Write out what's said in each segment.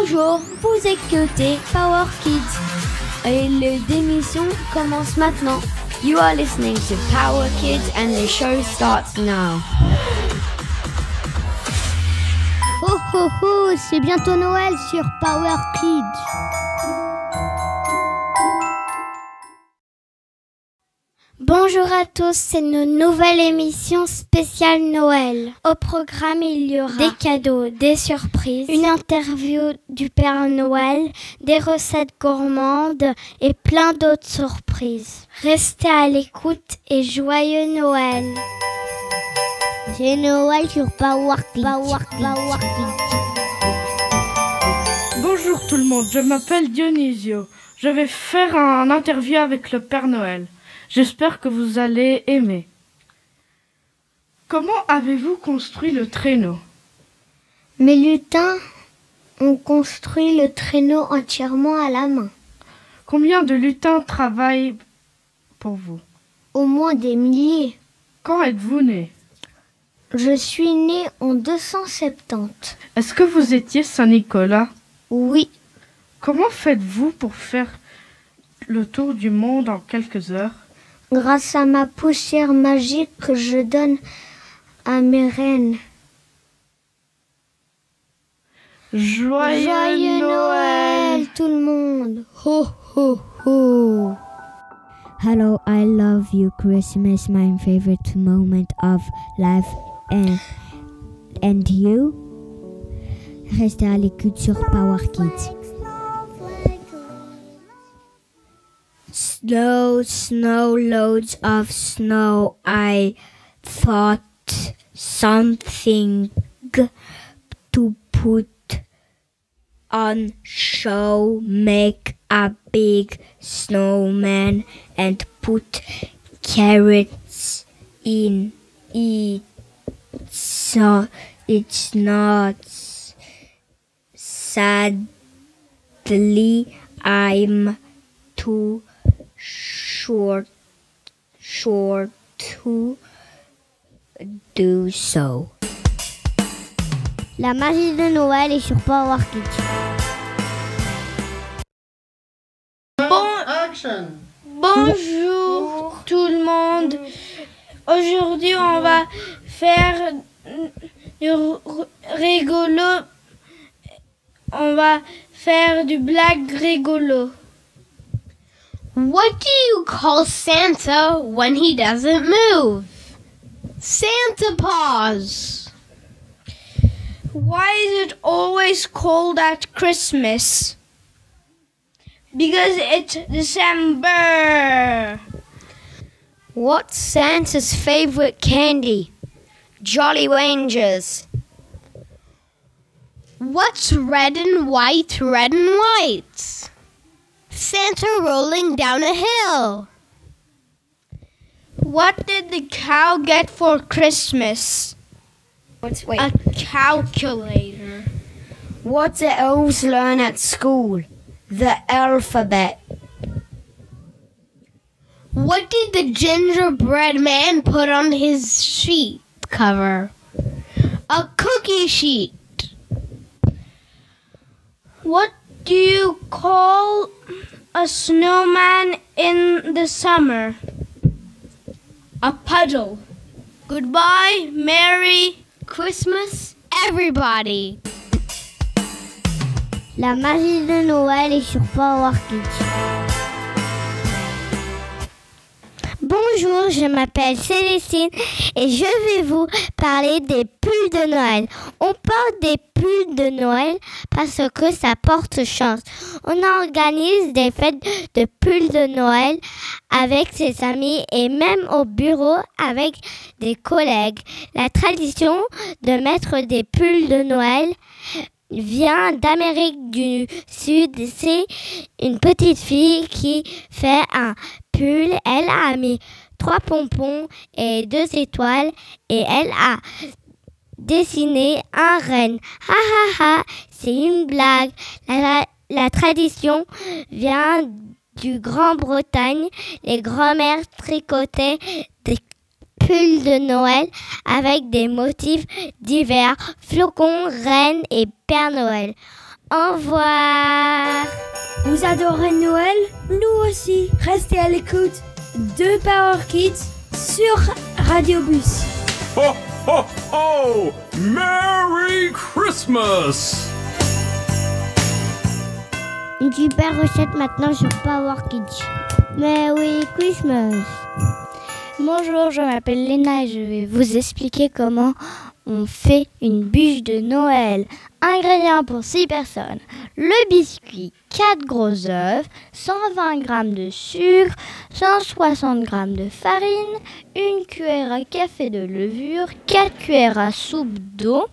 Bonjour, vous écoutez Power Kids et le démission commence maintenant. You are listening to Power Kids and the show starts now. Oh oh oh, c'est bientôt Noël sur Power Kids. Bonjour à tous, c'est notre nouvelle émission spéciale Noël. Au programme, il y aura des cadeaux, des surprises, une interview du Père Noël, des recettes gourmandes et plein d'autres surprises. Restez à l'écoute et joyeux Noël. C'est Noël sur Power Bonjour tout le monde, je m'appelle Dionisio. Je vais faire un interview avec le Père Noël. J'espère que vous allez aimer. Comment avez-vous construit le traîneau? Mes lutins ont construit le traîneau entièrement à la main. Combien de lutins travaillent pour vous? Au moins des milliers. Quand êtes-vous né? Je suis né en 270. Est-ce que vous étiez Saint-Nicolas Oui. Comment faites-vous pour faire le tour du monde en quelques heures? Grâce à ma poussière magique que je donne à mes reines. Joyeux, Joyeux Noël. tout le monde. Ho ho ho. Hello, I love you. Christmas, my favorite moment of life. And, and you? Restez à l'écoute sur Power Kids. Snow, snow, loads of snow. I thought something to put on show. Make a big snowman and put carrots in it. So it's not sadly I'm too short short to do so. La magie de Noël est sur Power Kids. Bonjour tout le monde. Aujourd'hui, on va faire du rigolo. On va faire du blague rigolo. What do you call Santa when he doesn't move? Santa paws. Why is it always cold at Christmas? Because it's December. What's Santa's favorite candy? Jolly Rangers. What's red and white, red and white? Santa rolling down a hill. What did the cow get for Christmas? What's wait? A calculator. What do elves learn at school? The alphabet. What did the gingerbread man put on his sheet cover? A cookie sheet. What do you call a snowman in the summer? A puddle. Goodbye, Merry Christmas, everybody. La magie de Noël est sur Power Kids. Bonjour, je m'appelle Célestine et je vais vous parler des pulls de Noël. On porte des pulls de Noël parce que ça porte chance. On organise des fêtes de pulls de Noël avec ses amis et même au bureau avec des collègues. La tradition de mettre des pulls de Noël vient d'Amérique du Sud. C'est une petite fille qui fait un Elle a mis trois pompons et deux étoiles et elle a dessiné un renne. Ha ha ha, c'est une blague. La, tradition vient du Grand-Bretagne. Les grands-mères tricotaient des pulls de Noël avec des motifs divers, flocons, reines et Père Noël. Au revoir. Vous adorez Noël? Nous aussi. Restez à l'écoute de Power Kids sur Radio Bus. Ho, ho, ho! Merry Christmas! Une super recette maintenant sur Power Kids. Merry Christmas. Bonjour, je m'appelle Léna et je vais vous expliquer comment on fait une bûche de Noël. Ingrédients pour 6 personnes. Le biscuit, 4 gros œufs, 120 g de sucre, 160 g de farine, une cuillère à café de levure, 4 cuillères à soupe d'eau.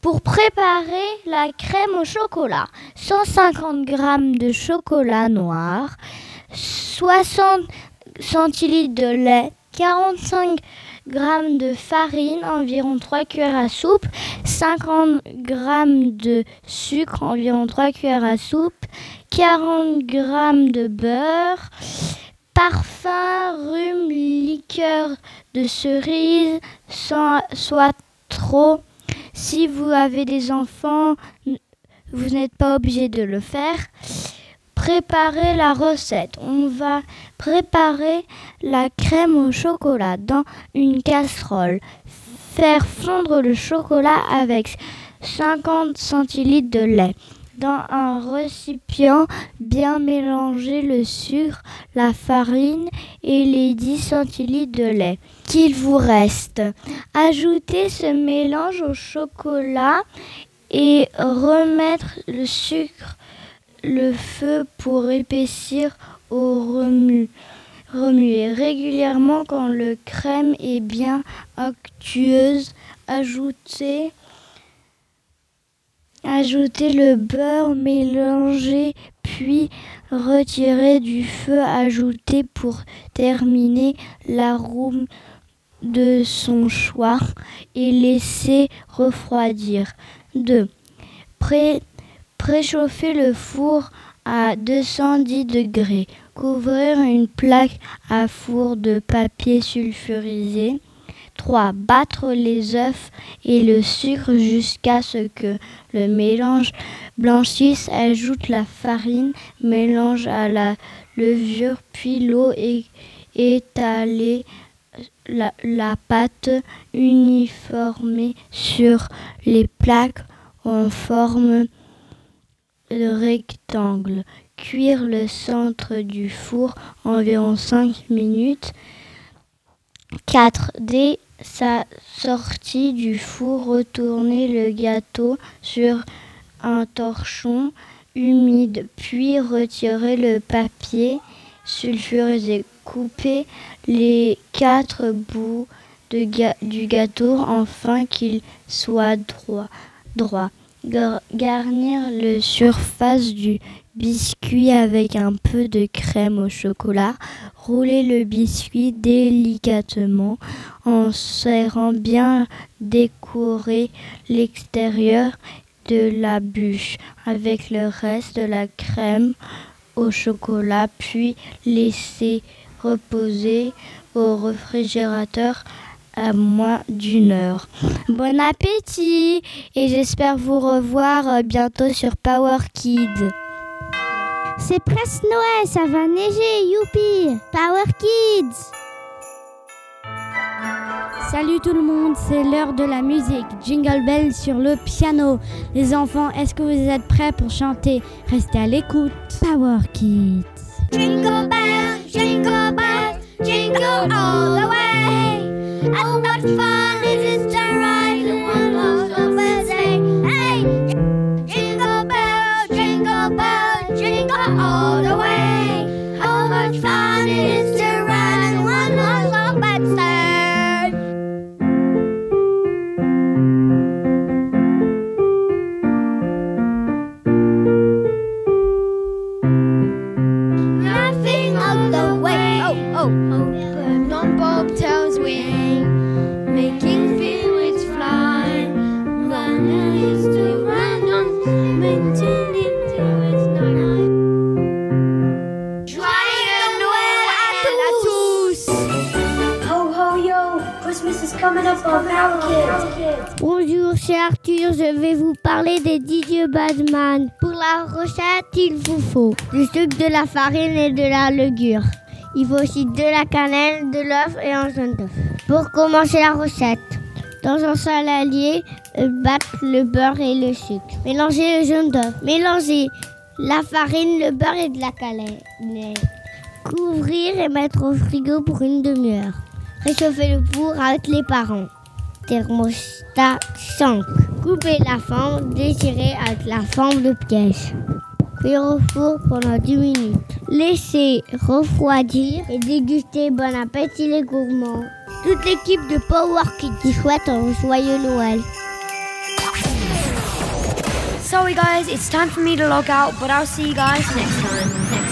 Pour préparer la crème au chocolat, 150 g de chocolat noir, 60 centilitres de lait, 45 g de farine, environ 3 cuillères à soupe, 50 g de sucre, environ 3 cuillères à soupe, 40 g de beurre, parfum, rhum, liqueur de cerise, sans soit trop. Si vous avez des enfants, vous n'êtes pas obligé de le faire. Préparer la recette. On va préparer la crème au chocolat dans une casserole. Faire fondre le chocolat avec 50 centilitres de lait. Dans un récipient, bien mélanger le sucre, la farine et les 10 centilitres de lait qu'il vous reste. Ajoutez ce mélange au chocolat et remettre le sucre le feu pour épaissir au remue. Remuez régulièrement quand le crème est bien actueuse. Ajoutez, ajoutez le beurre mélangé puis retirez du feu. Ajoutez pour terminer l'arôme de son choix et laissez refroidir. 2. Pré préchauffer le four à 210 degrés. Couvrir une plaque à four de papier sulfurisé. 3. Battre les œufs et le sucre jusqu'à ce que le mélange blanchisse. Ajoute la farine, mélange à la levure, puis l'eau et étaler la, la pâte uniformée sur les plaques en forme de rectangle. Cuire le centre du four environ 5 minutes. 4. Dès sa sortie du four, retournez le gâteau sur un torchon humide, puis retirez le papier sulfurisé. Coupez les quatre bouts du gâteau afin qu'il soit droit. droit. Gar garnir le surface du biscuit avec un peu de crème au chocolat. Rouler le biscuit délicatement en serrant bien décorer l'extérieur de la bûche avec le reste de la crème au chocolat, puis laisser reposer au réfrigérateur à moins d'une heure. Bon appétit et j'espère vous revoir bientôt sur Power Kids. C'est presque Noël, ça va neiger, youpi Power Kids Salut tout le monde, c'est l'heure de la musique. Jingle Bell sur le piano. Les enfants, est-ce que vous êtes prêts pour chanter? Restez à l'écoute. Power Kids. Jingle bell, jingle bell, jingle all the way. And what fun it is to ride in one open sleigh. Hey, jingle bell, jingle bell, jingle all the way. How much fun it is parler des 10 dieux Batman. Pour la recette, il vous faut du sucre, de la farine et de la levure. Il faut aussi de la cannelle, de l'œuf et un jaune d'œuf. Pour commencer la recette, dans un saladier, euh, battre le beurre et le sucre. Mélangez le jaune d'œuf. Mélangez la farine, le beurre et de la cannelle. Couvrir et mettre au frigo pour une demi-heure. Réchauffer le four avec les parents. Thermostat 5. Coupez la forme désirée avec la forme de pièce. Cuire au four pendant 10 minutes. Laissez refroidir et déguster. Bon appétit les gourmands. Toute l'équipe de Power Kids souhaite un joyeux Noël. Sorry guys, it's time for me to log out, but I'll see you guys next time.